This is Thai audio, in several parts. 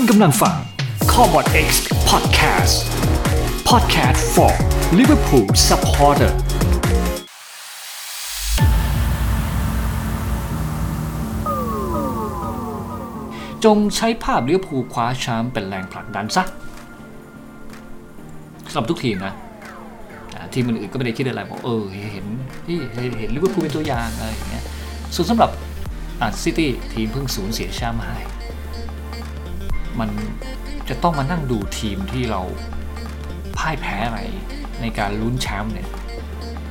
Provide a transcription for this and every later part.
คุณกำลังฟัง c o b o t X Podcast Podcast for Liverpool Supporter จงใช้ภาพลิเวอร์พูลคว้าแชมป์เป็นแรงผลักดันซะสำหรับทุกทีมนะทีมอื่นๆก็ไม่ได้คิดอะไรบอกเออเห็นที่เห็นลิเวอร์พูลเป็นตัวอย่างอะไรอย่างเงี้ยส่วนสำหรับอ่าซิตี้ทีมเพิ่งสูญเสียแชมป์ให้ มันจะต้องมานั่งดูทีมที่เราพ่ายแพ้อะไรในการลุ้นแชมป์เนี่ย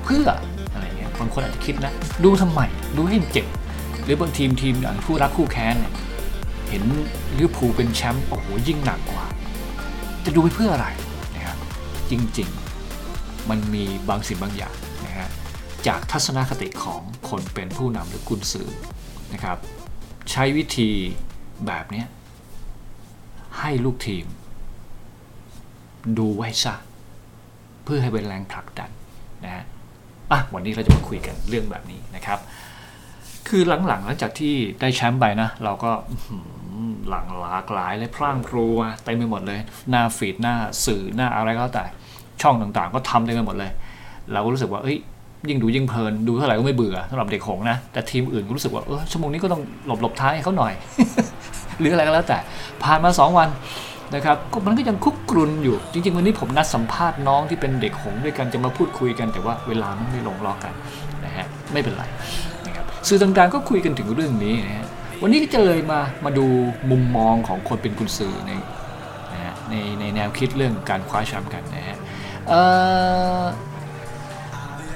เพื่ออะไรเงี้ยบางคนอาจจะคิดนะ ดูทำไมดูให้เจ็บ หรือบางทีมทีมอย่างคู่รักคู่แค้นเนี่ยเห็นลิเวอร์พูลเป็นแชมป์โอ้โหยิ่งหนักกว่า จะดูไปเพื่ออะไรนะครับจริงๆ มันมีบางสิ่งบางอย่างนะฮะจากทัศนคติของคนเป็นผู้นำหรือกุนซือนะครับ ใช้วิธีแบบเนี้ย ให้ลูกทีม ดูไว้ซะเพื่อให้เป็นแรงผลักดันนะฮะอะวันนี้เราจะมาคุยกันเรื่องแบบนี้นะครับ คือหลังๆหลังจากที่ได้แชมป์ไปนะ เราก็หลังหลากหลายและพร่างพรูมาเต็มไปหมดเลย หน้าฟีดหน้าสื่อหน้าอะไรก็แล้วแต่ช่องต่างๆ ก็ทำเต็มไปหมดเลย เราก็รู้สึกว่าเอ้ยยิ่งดูยิ่งเพลินดูเท่าไหร่ก็ไม่เบื่อสำหรับเด็กหงนะ แต่ทีมอื่นก็รู้สึกว่าเออชั่วโมงนี้ก็ต้องหลบหลบท้ายเขาหน่อย หรืออะไรก็แล้วแต่ผ่านมา 2 วันนะครับมันก็ยังคุกกรุนอยู่ จริง ๆ วันนี้ผมนัดสัมภาษณ์น้องที่เป็นเด็กหงด้วยกันจะมาพูดคุยกัน แต่ว่าเวลามันไม่ลงล็อกกันนะฮะไม่เป็นไรนะครับสื่อต่างๆก็คุยกันถึงเรื่องนี้นะฮะวันนี้ก็จะเลยมามาดูมุมมองของคนเป็นกุนซือในนะฮะในในแนวคิดเรื่องการคว้าแชมป์กันนะฮะ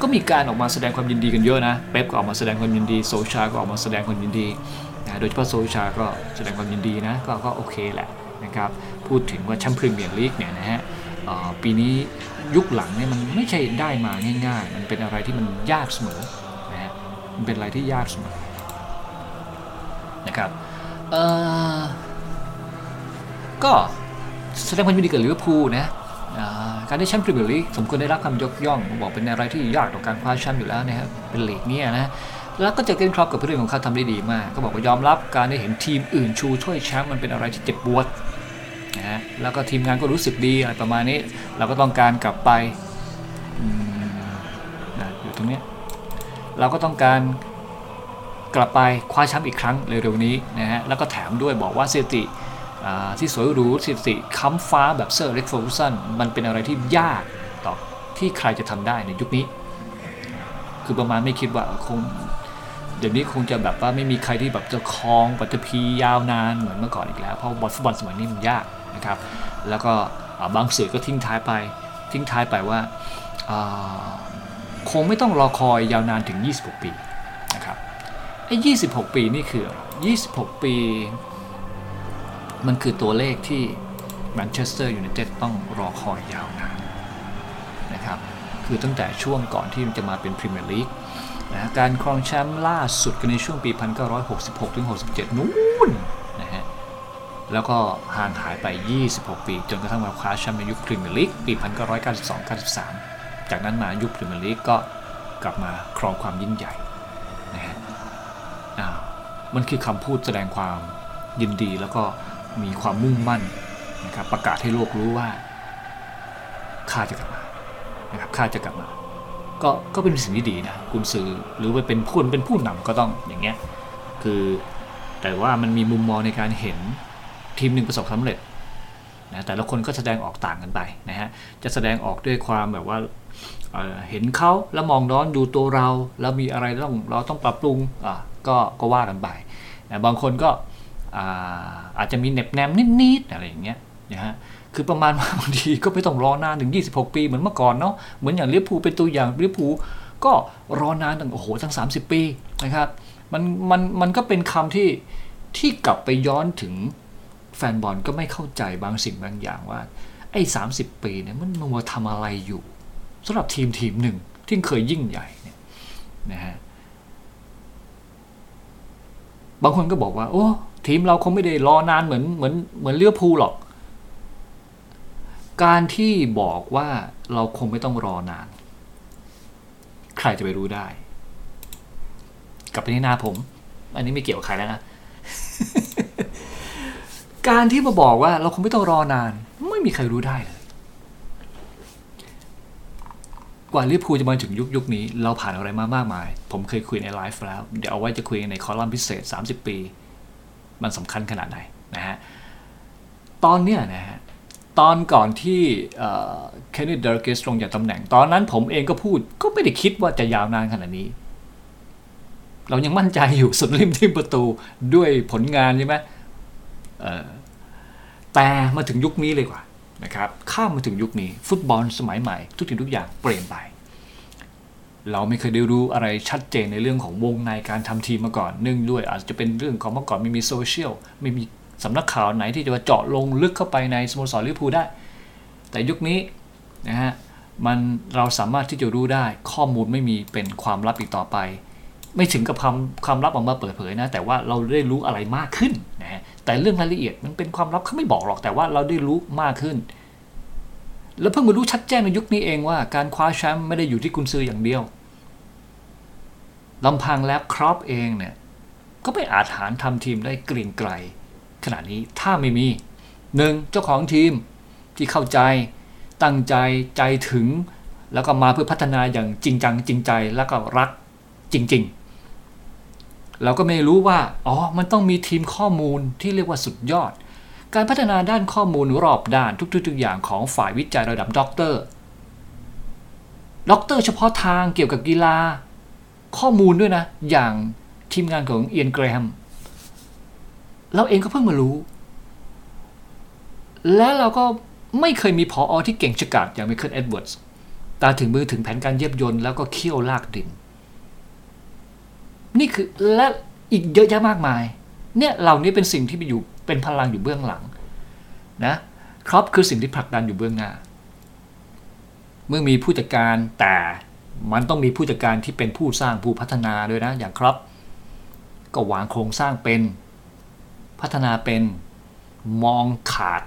ก็มีการออกมาแสดงความยินดีกันเยอะนะเป๊ปก็ออกมาแสดงความยินดีโซชาก็ออกมาแสดงความยินดี นะโดยเฉพาะโซชาก็แสดงความยินดีนะก็ก็โอเคแหละนะครับพูดถึงว่าแชมป์พรีเมียร์ลีกเนี่ยนะฮะปีนี้ยุคหลังเนี่ยมันไม่ใช่ได้มาง่ายๆ มันเป็นอะไรที่มันยากเสมอนะฮะมันเป็นอะไรที่ยากเสมอนะครับก็แสดงความยินดีกับลิเวอร์พูลนะการได้แชมป์พรีเมียร์ลีกสมควรได้รับคำยกย่อง บอกเป็นอะไรที่ยากต่อการคว้าแชมป์อยู่แล้วนะครับเป็นลีกเนี่ยนะ แล้วก็เจอเกนครอปกับเพื่อนของเขาทำได้ดีมาก ก็บอกว่ายอมรับการได้เห็นทีมอื่นชูถ้วยแชมป์มันเป็นอะไรที่เจ็บปวดนะฮะแล้วก็ทีมงานก็รู้สึกดีอะไรประมาณนี้ เราก็ต้องการกลับไปอืมนะอยู่ตรงเนี้ยเราก็ต้องการกลับไปคว้าแชมป์อีกครั้งเร็วๆนี้นะฮะแล้วก็แถมด้วยบอกว่าสถิติอ่าที่สวยหรูสถิติค้ำฟ้าแบบเซอร์เล็กโฟร์สันมันเป็นอะไรที่ยากต่อที่ใครจะทำได้ในยุคนี้ คือประมาณไม่คิดว่าคง เดี๋ยวนี้คงจะแบบว่าไม่มีใครที่แบบจะครองปฐพียาวนานเหมือนเมื่อก่อนอีกแล้ว เพราะบอลฟุตบอลสมัยนี้มันยากนะครับ แล้วก็บางสื่อก็ทิ้งท้ายไป ทิ้งท้ายไปว่าคงไม่ต้องรอคอยยาวนานถึง 26 ปีนะครับไอ้26 ปีนี่คือ 26 ปี มันคือตัวเลขที่แมนเชสเตอร์ยูไนเต็ดต้องรอคอยยาวนานนะครับ คือตั้งแต่ช่วงก่อนที่มันจะมาเป็นพรีเมียร์ลีก นะการครองแชมป์ล่าสุดกันในช่วงปี 1966ถึง67 นู้นนะฮะ แล้วก็ห่างหายไป 26 ปี จนกระทั่งมาคว้าแชมป์ในยุคพรีเมียร์ลีกปี 1992-93 จากนั้นมายุคพรีเมียร์ลีกก็กลับมาครองความยิ่งใหญ่นะฮะอ้าวมันคือคำพูดแสดงความยินดีแล้วก็มีความมุ่งมั่นนะครับประกาศให้โลกรู้ว่าข้าจะกลับมานะครับข้าจะกลับมา ก็ก็เป็นสิ่งที่ดีนะคุณซื้อหรือว่าเป็นผู้เป็นผู้นำก็ต้องอย่างเงี้ยคือแต่ว่ามันมีมุมมองในการเห็นทีมหนึ่งประสบความสำเร็จนะแต่ละคนก็แสดงออกต่างกันไปนะฮะจะแสดงออกด้วยความแบบว่าเเห็นเขาแล้วมองย้อนดูตัวเรา แล้วมีอะไรต้องเราต้องปรับปรุงอะก็ก็ว่ากันไปนะบางคนก็อาอาจจะมีเน็บแนมนิดๆอะไรอย่างเงี้ยนะฮะ คือประมาณว่าบางทีก็ไม่ต้องรอนานถึง 26 ปีเหมือนเมื่อก่อนเนาะเหมือนอย่างลิเวอร์พูลเป็นตัวอย่างลิเวอร์พูลก็รอนานตั้งโอ้โหตั้ง 30 ปีนะครับมันมันมันก็เป็นคำที่ที่กลับไปย้อนถึงแฟนบอลก็ไม่เข้าใจบางสิ่งบางอย่างว่า ไอ้30ปีเนี่ยมันมัวทำอะไรอยู่สำหรับทีมทีมหนึ่งที่เคยยิ่งใหญ่เนี่ยนะฮะบางคนก็บอกว่า โอ้ทีมเราคงไม่ได้รอนานเหมือนเหมือนเหมือนเลือพูหรอก การที่บอกว่าเราคงไม่ต้องรอนาน ใครจะไปรู้ได้ กลับไปที่หน้าผม อันนี้ไม่เกี่ยวกับใครแล้วนะ การที่มาบอกว่าเราคงไม่ต้องรอนาน ไม่มีใครรู้ได้เลย กว่าลิเวอร์พูลจะมาถึงยุคยุคนี้ เราผ่านอะไรมามากมาย ผมเคยคุยในไลฟ์แล้ว เดี๋ยวเอาไว้จะคุยในคอลัมน์พิเศษ 30 ปี มันสำคัญขนาดไหนนะฮะ ตอนเนี้ยนะฮะ ตอนก่อนที่เคนนี ดัลกลิชลงจากตำแหน่ง ตอนนั้นผมเองก็พูดก็ไม่ได้คิดว่าจะยาวนานขนาดนี้ เรายังมั่นใจอยู่สุดริมที่ประตูด้วยผลงานใช่ไหมแต่มาถึงยุคนี้เลยกว่านะครับข้ามมาถึงยุคนี้ฟุตบอลสมัยใหม่ ทุกสิ่งทุกอย่างเปลี่ยนไป เราไม่เคยได้รู้อะไรชัดเจนในเรื่องของวงในการทำทีมมาก่อน เนื่องด้วยอาจจะเป็นเรื่องของเมื่อก่อนไม่มีโซเชียลไม่มี สำนักข่าวไหนที่จะมาเจาะลงลึกเข้าไปในสโมสรลิเวอร์พูลได้ แต่ยุคนี้นะฮะมันเราสามารถที่จะรู้ได้ข้อมูลไม่มีเป็นความลับอีกต่อไป ไม่ถึงกับคำความลับออกมาเปิดเผยนะ แต่ว่าเราได้รู้อะไรมากขึ้นนะฮะแต่เรื่องรายละเอียดมันเป็นความลับเขาไม่บอกหรอกแต่ว่าเราได้รู้มากขึ้น แล้วเพิ่งมารู้ชัดแจ้งในยุคนี้เองว่าการคว้าแชมป์ไม่ได้อยู่ที่กุนซืออย่างเดียวลำพังแล้วครอปเองเนี่ยก็ไม่อาจหารทำทีมได้กรียงไกร ขนาดนี้ถ้าไม่มีหนึ่งเจ้าของทีมที่เข้าใจตั้งใจใจถึง แล้วก็มาเพื่อพัฒนาอย่างจริงจังจริงใจแล้วก็รักจริง ๆ เราก็ไม่รู้ว่าอ๋อมันต้องมีทีมข้อมูลที่เรียกว่าสุดยอด การพัฒนาด้านข้อมูลรอบด้านทุกๆอย่างของฝ่ายวิจัยระดับด็อกเตอร์ด็อกเตอร์เฉพาะทางเกี่ยวกับกีฬา ข้อมูลด้วยนะ อย่างทีมงานของเอียนเกรแฮม เราเองก็เพิ่งมารู้ และเราก็ไม่เคยมีผอ.ที่เก่งฉกาจอย่างไมเคิลเอ็ดเวิร์ดส์ตาถึงมือถึงแผนการเย็บยนต์แล้วก็เขี้ยวลากดิน นี่คือและอีกเยอะแยะมากมาย เนี่ยเหล่านี้เป็นสิ่งที่ไปอยู่เป็นพลังอยู่เบื้องหลังนะครอปคือสิ่งที่ผลักดันอยู่เบื้องหน้า เมื่อมีผู้จัดการแต่มันต้องมีผู้จัดการที่เป็นผู้สร้างผู้พัฒนาด้วยนะ อย่างครับ ก็วางโครงสร้างเป็น พัฒนาเป็นมองขาด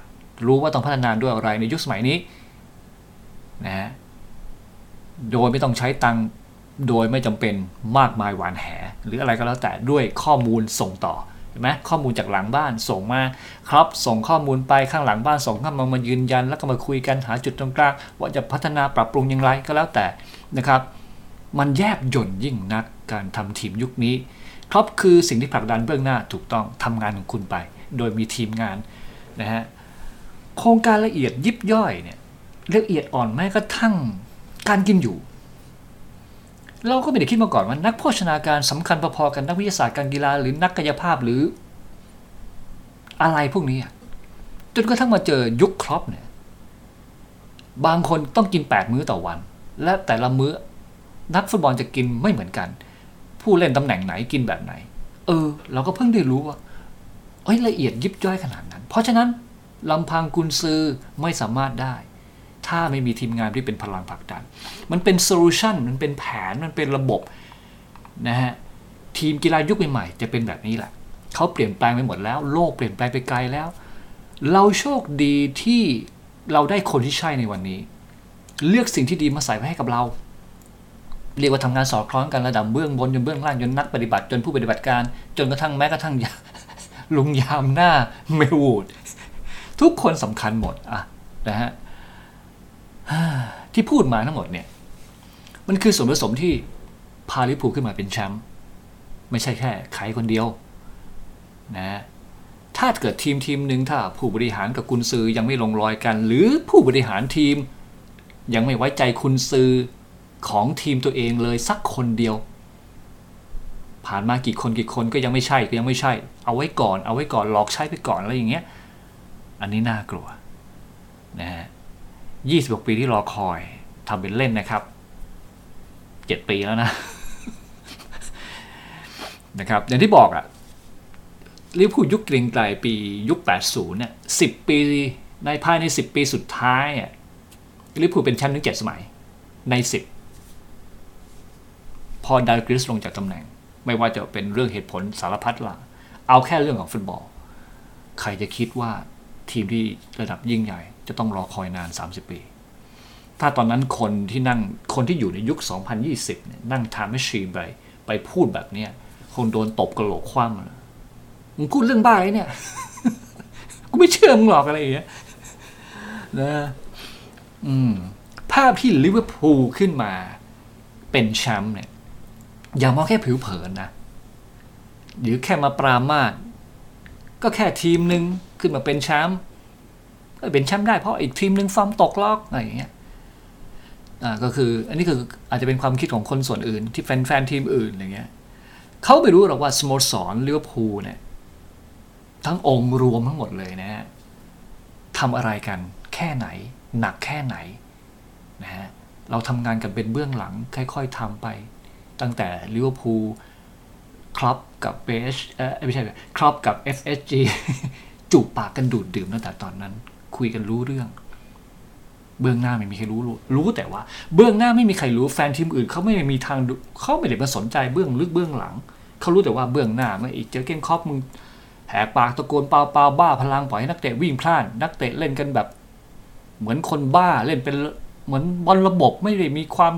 รู้ว่าต้องพัฒนาด้วยอะไรในยุคสมัยนี้นะฮะโดยไม่ต้องใช้ตังโดยไม่จำเป็นมากมายหวานแห หรืออะไรก็แล้วแต่ด้วยข้อมูลส่งต่อเห็นไหมข้อมูลจากหลังบ้านส่งมาครับ ส่งข้อมูลไปข้างหลังบ้านส่งข้ามามายืนยัน แล้วก็มาคุยกันหาจุดตรงกลางว่าจะพัฒนาปรับปรุงอย่างไรก็แล้วแต่นะครับ มันแยบยนยิ่งนักการทำทีมยุคนี้ ท็อปคือสิ่งที่ผลักดันเบื้องหน้าถูกต้องทำงานของคุณไป โดยมีทีมงานนะฮะโครงการละเอียดยิบย่อยเนี่ยละเอียดอ่อนแม้กระทั่งการกินอยู่ เราก็ไม่ได้คิดมาก่อนว่านักโภชนาการสำคัญพอๆกันนักวิทยาศาสตร์การกีฬาหรือนักกายภาพหรือ อะไรพวกนี้จนกระทั่งมาเจอยุคครอปเนี่ยบางคนต้องกิน 8 มื้อต่อวัน และแต่ละมื้อนักฟุตบอลจะกินไม่เหมือนกัน ผู้เล่นตำแหน่งไหนกินแบบไหน เออ เราก็เพิ่งได้รู้ว่าเอ้ยละเอียดยิบย่อยขนาดนั้น เพราะฉะนั้นลำพังกุนซือไม่สามารถได้ ถ้าไม่มีทีมงานที่เป็นพลังผลักดัน มันเป็นโซลูชันมันเป็นแผนมันเป็นระบบนะฮะทีมกีฬายุคใหม่ๆจะเป็นแบบนี้แหละเขาเปลี่ยนแปลงไปหมดแล้ว โลกเปลี่ยนแปลงไปไกลแล้ว เราโชคดีที่เราได้คนที่ใช่ในวันนี้ เลือกสิ่งที่ดีมาใส่ไว้ให้กับเรา เรียกว่าทำงานสอดคล้องกันระดับเบื้องบนจนเบื้องล่างจนนักปฏิบัติจนผู้ปฏิบัติการ จนกระทั่งแม้กระทั่งลุงยามหน้าเมวูดทุกคนสำคัญหมดอะนะฮะที่พูดมาทั้งหมดเนี่ยมันคือส่วนผสมที่พาลิพูขึ้นมาเป็นแชมป์ไม่ใช่แค่ใครคนเดียวนะถ้าเกิดทีมทีมหนึ่งถ้าผู้บริหารกับกุนซือยังไม่ลงรอยกัน หรือผู้บริหารทีมยังไม่ไว้ใจคุณซือ ของทีมตัวเองเลยสักคนเดียว ผ่านมากี่คนกี่คนก็ยังไม่ใช่ก็ยังไม่ใช่ เอาไว้ก่อน เอาไว้ก่อนหลอกใช้ไปก่อนอะไรอย่างเงี้ย อันนี้น่ากลัวนะฮะยี่สิบกปีที่รอคอยทำเป็นเล่นนะครับเจ็ดปีแล้วนะนะครับอย่างที่บอกอะลิเวอร์พูยุคเกรียงไกลปียุค 80 เนี่ยสิปีในภายใน 10 ปีสุดท้ายอะลิเวอร์พูเป็นแชมป์ถึง 7 สมัยใน 10 พอดาร์กริสลงจากตำแหน่ง ไม่ว่าจะเป็นเรื่องเหตุผลสารพัดละเอาแค่เรื่องของฟุตบอล ใครจะคิดว่าทีมที่ระดับยิ่งใหญ่ จะต้องรอคอยนาน 30 ปี ถ้าตอนนั้นคนที่นั่งคนที่อยู่ในยุค 2020เนี่ยนั่งทามไม่ชีไปไปพูดแบบเนี้ยคงโดนตบกระโหลกคว่ำเลยมึงพูดเรื่องบ้าไอ้เนี่ย กูไม่เชื่อมึงหรอกอะไรอย่างเงี้ยนะอืมภาพที่ลิเวอร์พูลขึ้นมาเป็นแชมป์เนี่ย อย่ามองแค่ผิวเผินนะ หรือแค่มาปรามาสก็แค่ทีมหนึ่งขึ้นมาเป็นแชมป์ก็เป็นแชมป์ได้เพราะอีกทีมหนึ่งฟอร์มตกหรอกอะไรอย่างเงี้ยอ่าก็คืออันนี้คืออาจจะเป็นความคิดของคนส่วนอื่น ที่แฟนๆทีมอื่นอะไรเงี้ยเขาไม่รู้หรอกว่าสโมสรลิเวอร์พูลเนี่ยทั้งองค์รวมทั้งหมดเลยนะฮะทำอะไรกันแค่ไหน หนักแค่ไหนนะฮะเราทำงานกันเป็นเบื้องหลังค่อย ๆทำไป ตั้งแต่ลิเวอร์พูลคลับกับเบสเออไม่ใช่คลับกับ FSG จูบปากกันดูดดื่มตั้งแต่ตอนนั้น คุยกันรู้เรื่อง เบื้องหน้าไม่มีใครรู้ รู้แต่ว่า เบื้องหน้าไม่มีใครรู้แฟนทีมอื่นเขาไม่มีทางเขาไม่ได้มาสนใจเบื้องลึกเบื้องหลังเขารู้แต่ว่าเบื้องหน้าเมื่ออีกเจอเก้นคอปมึงแหกปากตะโกนเปล่าเปล่าบ้าพลังปล่อยให้นักเตะวิ่งพลาดนักเตะเล่นกันแบบ เหมือนคนบ้าเล่นเป็นเหมือนบอลระบบไม่ได้มีความ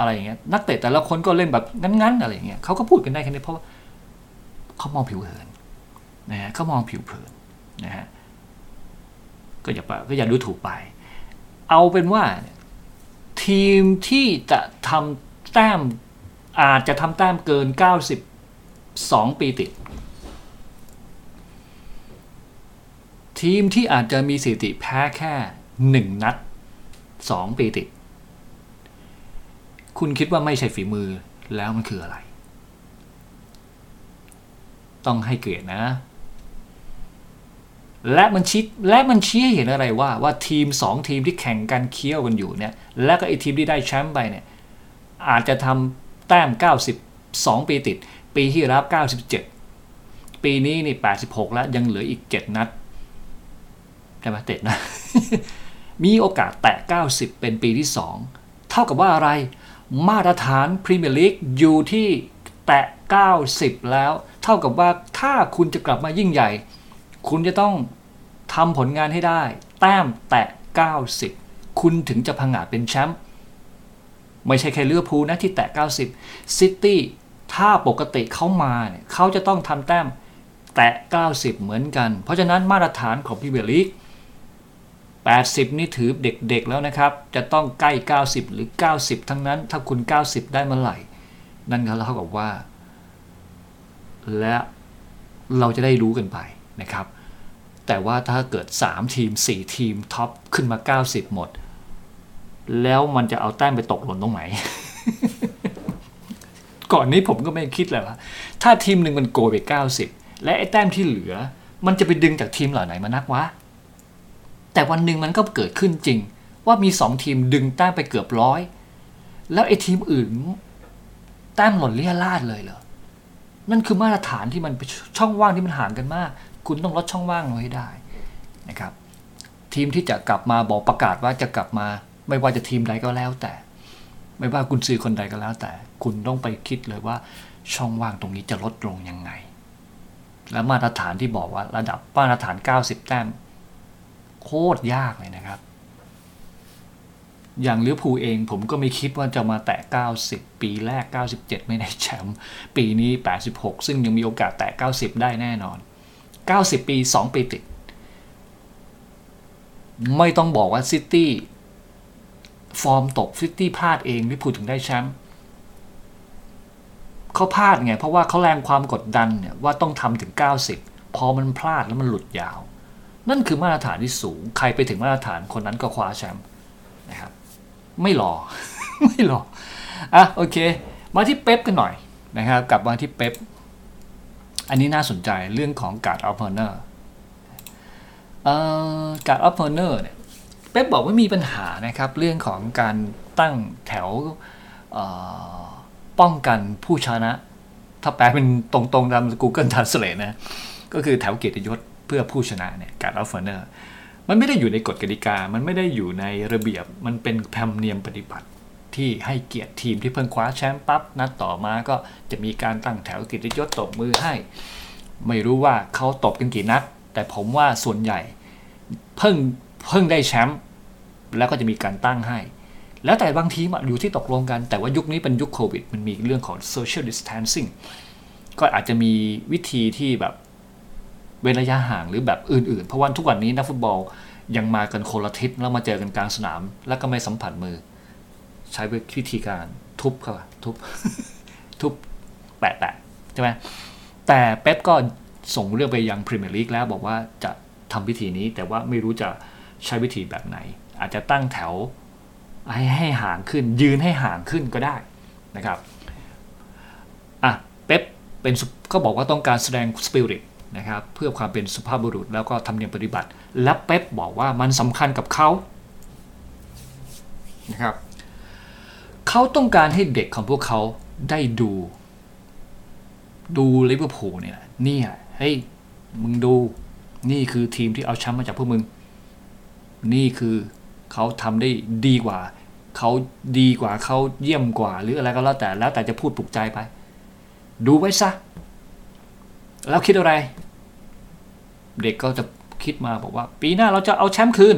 อะไรอย่างเงี้ยนักเตะแต่ละคนก็เล่นแบบงั้นๆอะไรอย่างเงี้ยเขาก็พูดกันได้แค่นี้เพราะว่าเขามองผิวเผินนะฮะเขามองผิวเผินนะฮะก็อย่าไปก็อย่าดูถูกไป เอาเป็นว่าทีมที่จะทำแต้มอาจจะทำแต้มเกิน 92 ปีติด ทีมที่อาจจะมีสถิติแพ้แค่ 1 นัด 2 ปีติด คุณคิดว่าไม่ใช่ฝีมือแล้วมันคืออะไร ต้องให้เกียรตินะ และมันชี้และมันชี้ให้เห็นอะไรว่าว่าทีม 2 ทีมที่แข่งกันเคี้ยวกันอยู่เนี่ยและก็ไอทีมที่ได้แชมป์ไปเนี่ยอาจจะทำแต้ม 92 ปีติด ปีที่รับ 97 ปีนี้นี่ 86 แล้วยังเหลืออีก 7 นัดใช่ไหมเตะนะ มีโอกาสแตะ 90 เป็นปีที่ 2 เท่ากับว่าอะไร มาตรฐานพรีเมียร์ลีกอยู่ที่แตะ 90 แล้ว เท่ากับว่าถ้าคุณจะกลับมายิ่งใหญ่ คุณจะต้องทำผลงานให้ได้ แต้มแตะ 90 คุณถึงจะพังอาจเป็นแชมป์ไม่ใช่แค่เลือพูนะที่แตะ 90 ซิตี้ถ้าปกติเขามาเนี่ยเขาจะต้องทำแต้มแตะ 90 เหมือนกัน เพราะฉะนั้นมาตรฐานของพรีเมียร์ลีก 80 นี่ถือเด็กๆแล้วนะครับ จะต้องใกล้ 90 หรือ 90 ทั้งนั้น ถ้าคุณ 90 ได้เมื่อไหร่ นั่นก็เท่ากับว่า และเราจะได้รู้กันไปนะครับ แต่ว่าถ้าเกิด 3 ทีม 4 ทีมท็อปขึ้นมา 90 หมด แล้วมันจะเอาแต้มไปตกหล่นตรงไหน ก่อนนี้ผมก็ไม่คิดเลยว่า ถ้าทีมหนึ่งมันโกยไป 90 และไอ้แต้มที่เหลือ มันจะไปดึงจากทีมเหล่าไหนมานักวะ แต่วันหนึ่งมันก็เกิดขึ้นจริง ว่ามีสองทีมดึงแต้มไปเกือบร้อย แล้วไอ้ทีมอื่นแต้มหล่นเลี่ยราดเลยเหรอ นั่นคือมาตรฐานที่มันช่องว่างที่มันห่างกันมาก คุณต้องลดช่องว่างลงให้ได้นะครับ ทีมที่จะกลับมาบอกประกาศว่าจะกลับมา ไม่ว่าจะทีมใดก็แล้วแต่ ไม่ว่าคุณซื้อคนใดก็แล้ว แต่ คุณต้องไปคิดเลยว่าช่องว่างตรงนี้จะลดลงยังไง และมาตรฐานที่บอกว่าระดับมาตรฐาน 90 แต้ม โคตรยากเลยนะครับ อย่างลิเวอร์พูลเองผมก็ไม่คิดว่าจะมาแตะ 90 ปีแรก 97 ไม่ได้แชมป์ปีนี้ 86 ซึ่งยังมีโอกาสแตะ 90 ได้แน่นอน 90 ปี 2 ปีติด ไม่ต้องบอกว่าซิตี้ฟอร์มตกซิตี้พลาดเองลิเวอร์พูลถึงได้แชมป์เขาพลาดไง เพราะว่าเขาแรงความกดดันเนี่ยว่าต้องทำถึง 90 พอมันพลาดแล้วมันหลุดยาว นั่นคือมาตรฐานที่สูง ใครไปถึงมาตรฐานคนนั้นก็คว้าแชมป์นะครับ ไม่รอไม่รออะโอเค มาที่เป๊ปกันหน่อยนะครับ กลับมาที่เป๊ปอันนี้น่าสนใจเรื่องของการ์ดออฟเ h อร์เนอร์การ์ดออฟเ h อร์เนอร์เนี่ยเป๊ปบอกว่ามีปัญหานะครับ เรื่องของการตั้งแถวป้องกันผู้ชนะ ถ้าแปลเป็นตรงๆตาม Google Translate นะ ก็คือแถวเกียรติยศ เพื่อผู้ชนะเนี่ยการ์ดออฟเ h อร์เนอร์มันไม่ได้อยู่ในกฎกติกา มันไม่ได้อยู่ในระเบียบ มันเป็นธรรมเนียมปฏิบัติที่ให้เกียรติทีมที่เพิ่งคว้าแชมป์ปั๊บนัดต่อมาก็จะมีการตั้งแถวเกียรติยศตบมือให้ ไม่รู้ว่าเขาตบกันกี่นัด แต่ผมว่าส่วนใหญ่ เพิ่งเพิ่งได้แชมป์แล้วก็จะมีการตั้งให้ แล้วแต่บางทีมอยู่ที่ตกลงกัน แต่ว่ายุคนี้เป็นยุคโควิด มันมีเรื่องของ social distancing ก็อาจจะมีวิธีที่แบบ เว้นระยะห่างหรือแบบอื่นๆ เพราะว่าทุกวันนี้นักฟุตบอลยังมากันคนละทิศแล้วมาเจอกันกลางสนาม แล้วก็ไม่สัมผัสมือ ใช้วิธีการทุบเข้าทุบทุบแปะแปะใช่ไหมแต่เป๊ปก็ส่งเรื่องไปยังพรีเมียร์ลีกแล้วบอกว่าจะทำวิธีนี้แต่ว่าไม่รู้จะใช้วิธีแบบไหน อาจจะตั้งแถวให้ให้ห่างขึ้น ยืนให้ห่างขึ้นก็ได้นะครับอะเป๊ปเป็นก็บอกว่าต้องการแสดงสปิริต นะครับเพื่อความเป็นสุภาพบุรุษแล้วก็ทำเนียมปฏิบัติ และเป๊ปบอกว่ามันสำคัญกับเขานะครับเขาต้องการให้เด็กของพวกเขาได้ดู ดูลิเวอร์พูลเนี่ยเนี่ยเฮ้ยมึงดูนี่คือทีมที่เอาแชมป์มาจากพวกมึง นี่คือเขาทำได้ดีกว่าเขาดีกว่าเขาเยี่ยมกว่า หรืออะไรก็แล้วแต่แล้วแต่จะพูดปลุกใจไป ดูไว้ซะ แล้วคิดอะไร เด็กก็จะคิดมาบอกว่า ปีหน้าเราจะเอาแชมป์คืน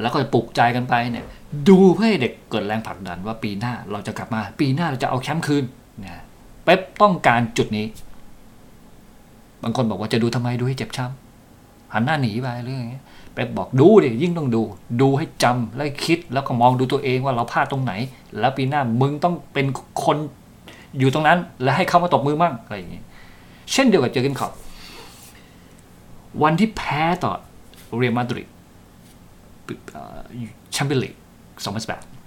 แล้วก็จะปลุกใจกันไปเนี่ย ดูเพื่อให้เด็กเกิดแรงผลักดันว่าปีหน้าเราจะกลับมา ปีหน้าเราจะเอาแชมป์คืนเนี่ยเป๊ปต้องการจุดนี้ บางคนบอกว่าจะดูทำไมดูให้เจ็บช้ำหันหน้าหนีไปเรื่องอย่างเงี้ยเป๊ปบอกดูดิยิ่งต้องดู ดูให้จำแล้วคิดแล้วก็มองดูตัวเองว่าเราพลาดตรงไหน แล้วปีหน้ามึงต้องเป็นคนอยู่ตรงนั้น และให้เขามาตบมือมั่งอะไรอย่างเงี้ย เช่นเดียวกับเจอร์เกนคอปวันที่แพ้ต่อเรอัลมาดริดแชมเปี้ยนลีก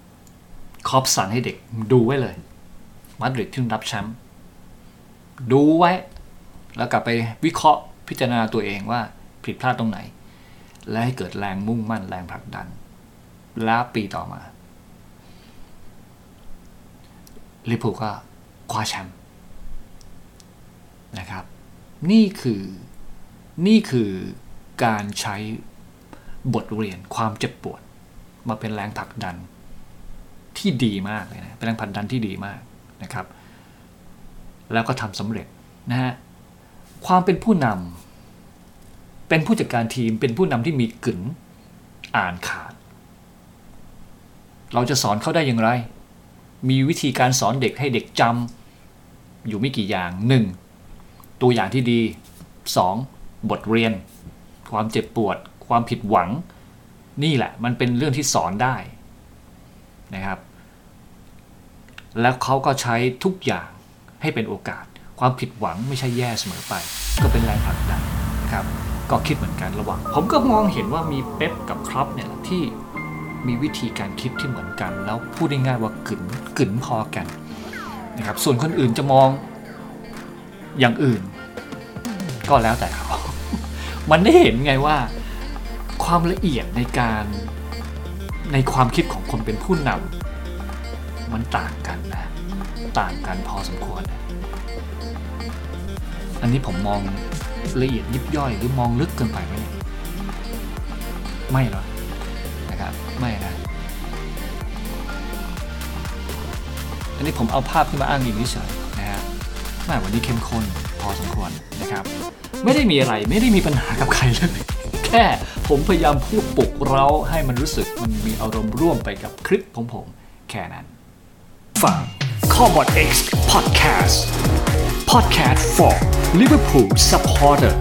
2018คอปสั่งให้เด็กดูไว้เลยมาดริดที่รับแชมป์ดูไว้ แล้วกลับไปวิเคราะห์พิจารณาตัวเองว่าผิดพลาดตรงไหน และให้เกิดแรงมุ่งมั่นแรงผลักดัน แล้วปีต่อมาลิเวอร์พูลก็คว้าแชมป์ นะครับ นี่คือนี่คือการใช้บทเรียนความเจ็บปวด มาเป็นแรงผลักดันที่ดีมากเลยนะเป็นแรงผลักดันที่ดีมากนะครับ แล้วก็ทำสำเร็จนะฮะความเป็นผู้นำเป็นผู้จัดการทีมเป็นผู้นำที่มีกึ๋นอ่านขาด เราจะสอนเขาได้อย่างไร มีวิธีการสอนเด็กให้เด็กจำอยู่ไม่กี่อย่างหนึ่ง ตัวอย่างที่ดี 2. บทเรียน ความเจ็บปวด ความผิดหวัง นี่แหละมันเป็นเรื่องที่สอนได้นะครับ แล้วเขาก็ใช้ทุกอย่างให้เป็นโอกาส ความผิดหวังไม่ใช่แย่เสมอไป ก็เป็นแรงผลักดันนะครับ ก็คิดเหมือนกันระหว่างผมก็มองเห็นว่ามีเป๊ปกับครอปเนี่ยที่มีวิธีการคิดที่เหมือนกัน แล้วพูดง่ายๆว่ากึ๋นกึ๋นพอกันนะครับ ส่วนคนอื่นจะมอง อย่างอื่น ก็แล้วแต่เขา มันได้เห็นไงว่า ความละเอียดในการในความคิดของคนเป็นผู้นำมันต่างกันนะ ต่างกันพอสมควร อันนี้ผมมองละเอียดยิบย่อยหรือมองลึกเกินไปไหมไม่หรอกนะครับไม่นะอันนี้ผมเอาภาพที่มาอ้างอิงเฉยๆนะฮะ แม่วันนี้เข้มข้นพอสมควรนะครับ ไม่ได้มีอะไรไม่ได้มีปัญหากับใครเลยแค่ผมพยายามพูดปลุกเราให้มันรู้สึกมันมีอารมณ์ร่วมไปกับคลิปของผมแค่นั้นฟัง c o b o t X Podcast Podcast for Liverpool Supporter